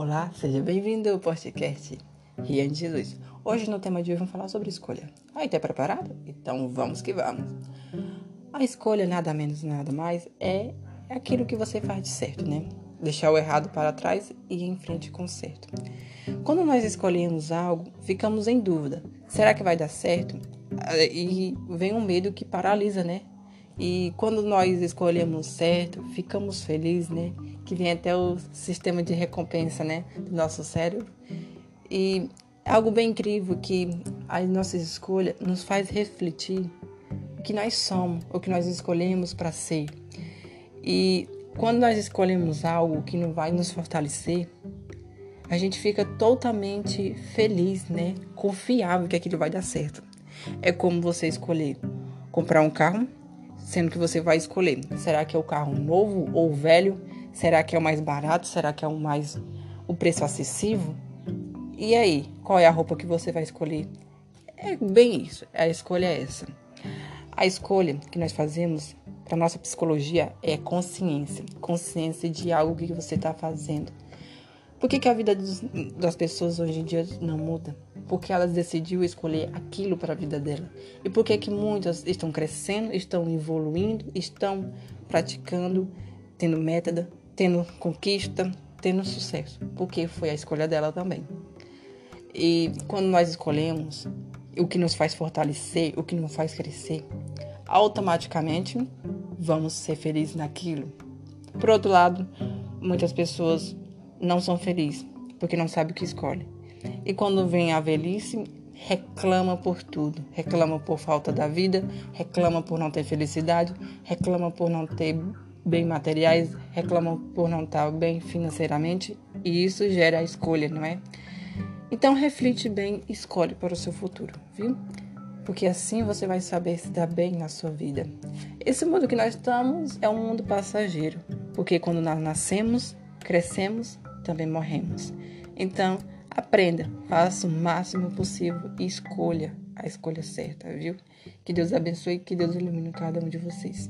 Olá, seja bem-vindo ao podcast Rian Jesus. Hoje no tema de hoje vamos falar sobre escolha. Aí, tá preparado? Então vamos que vamos. A escolha nada menos nada mais é aquilo que você faz de certo, né? Deixar o errado para trás e ir em frente com o certo. Quando nós escolhemos algo, ficamos em dúvida. Será que vai dar certo? E vem um medo que paralisa, né? E quando nós escolhemos certo, ficamos felizes, né? Que vem até o sistema de recompensa, né? Do nosso cérebro. E algo bem incrível que as nossas escolhas nos faz refletir o que nós somos, o que nós escolhemos para ser. E quando nós escolhemos algo que não vai nos fortalecer, a gente fica totalmente feliz, né? Confiável que aquilo vai dar certo. É como você escolher comprar um carro sendo que você vai escolher. Será que é o carro novo ou velho? Será que é o mais barato? Será que é o mais o preço acessível? E aí, qual é a roupa que você vai escolher? É bem isso, a escolha é essa. A escolha que nós fazemos para nossa psicologia é consciência, consciência de algo que você está fazendo. Por que, que a vida dos, das pessoas hoje em dia não muda? Porque elas decidiu escolher aquilo para a vida dela. E por que, que muitas estão crescendo, estão evoluindo, estão praticando, tendo método, tendo conquista, tendo sucesso? Porque foi a escolha dela também. E quando nós escolhemos o que nos faz fortalecer, o que nos faz crescer, automaticamente vamos ser felizes naquilo. Por outro lado, muitas pessoas não são felizes, porque não sabem o que escolhe. E quando vem a velhice, reclama por tudo. Reclama por falta da vida, reclama por não ter felicidade, reclama por não ter bem materiais, reclama por não estar bem financeiramente, e isso gera a escolha, não é? Então reflete bem, escolhe para o seu futuro, viu? Porque assim você vai saber se dá bem na sua vida. Esse mundo que nós estamos é um mundo passageiro, porque quando nós nascemos, crescemos, também morremos. Então, aprenda, faça o máximo possível e escolha a escolha certa, viu? Que Deus abençoe que Deus ilumine cada um de vocês.